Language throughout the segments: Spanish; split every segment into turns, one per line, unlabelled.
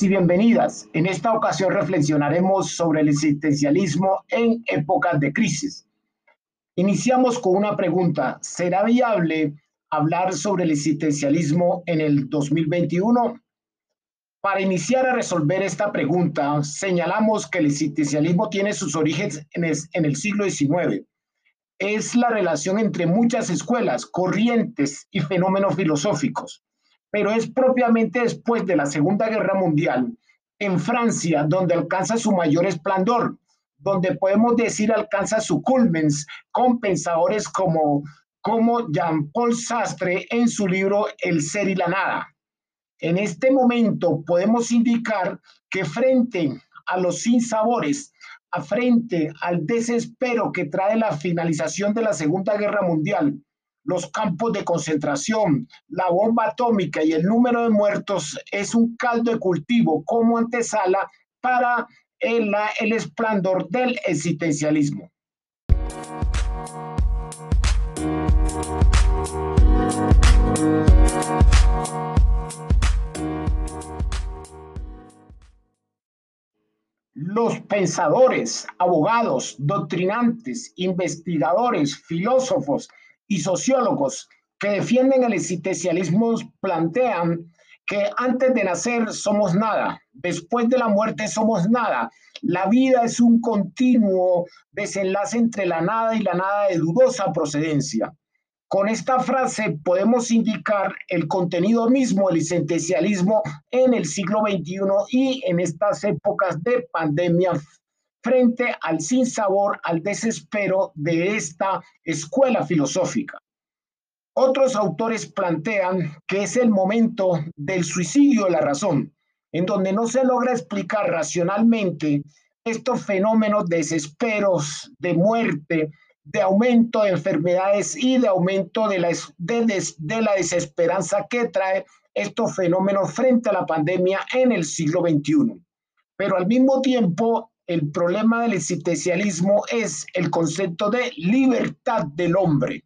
Y bienvenidas. En esta ocasión reflexionaremos sobre el existencialismo en épocas de crisis. Iniciamos con una pregunta. ¿Será viable hablar sobre el existencialismo en el 2021? Para iniciar a resolver esta pregunta, señalamos que el existencialismo tiene sus orígenes en el, siglo XIX. Es la relación entre muchas escuelas, corrientes y fenómenos filosóficos pero es propiamente después de la Segunda Guerra Mundial, en Francia, donde alcanza su mayor esplendor, donde podemos decir alcanza su culmen con pensadores como, como Jean-Paul Sastre en su libro El ser y la nada. En este momento podemos indicar que frente a los sinsabores, a frente al desespero que trae la finalización de la Segunda Guerra Mundial, los campos de concentración, la bomba atómica y el número de muertos es un caldo de cultivo como antesala para el, el esplendor del existencialismo. Los pensadores, abogados, doctrinantes, investigadores, filósofos, y sociólogos que defienden el existencialismo plantean que antes de nacer somos nada, después de la muerte somos nada. La vida es un continuo desenlace entre la nada y la nada de dudosa procedencia. Con esta frase podemos indicar el contenido mismo del existencialismo en el siglo XXI y en estas épocas de pandemia frente al sinsabor, al desespero de esta escuela filosófica. Otros autores plantean que es el momento del suicidio de la razón, en donde no se logra explicar racionalmente estos fenómenos de desesperos, de muerte, de aumento de enfermedades y de aumento de la, de la desesperanza que trae estos fenómenos frente a la pandemia en el siglo XXI. Pero al mismo tiempo el problema del existencialismo es el concepto de libertad del hombre.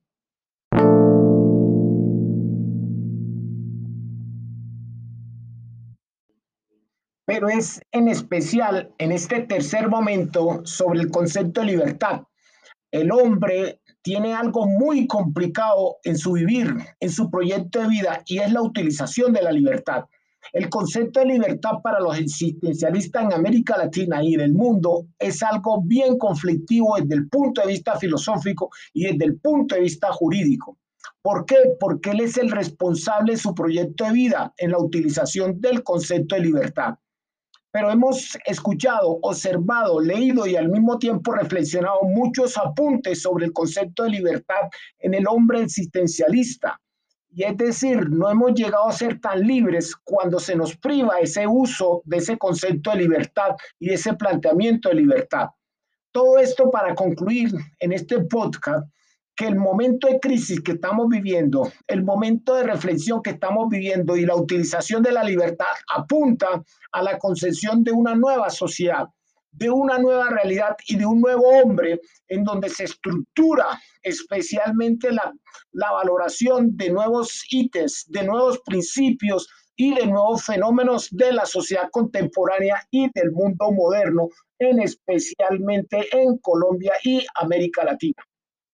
Pero es en especial en este tercer momento sobre el concepto de libertad. El hombre tiene algo muy complicado en su vivir, en su proyecto de vida, y es la utilización de la libertad. El concepto de libertad para los existencialistas en América Latina y en el mundo es algo bien conflictivo desde el punto de vista filosófico y desde el punto de vista jurídico. ¿Por qué? Porque él es el responsable de su proyecto de vida en la utilización del concepto de libertad. Pero hemos escuchado, observado, leído y al mismo tiempo reflexionado muchos apuntes sobre el concepto de libertad en el hombre existencialista y es decir, no hemos llegado a ser tan libres cuando se nos priva ese uso de ese concepto de libertad y ese planteamiento de libertad. Todo esto para concluir en este podcast que el momento de crisis que estamos viviendo, el momento de reflexión que estamos viviendo y la utilización de la libertad apunta a la concepción de una nueva sociedad, de una nueva realidad y de un nuevo hombre en donde se estructura especialmente la, la valoración de nuevos ítems, de nuevos principios y de nuevos fenómenos de la sociedad contemporánea y del mundo moderno, en especialmente en Colombia y América Latina.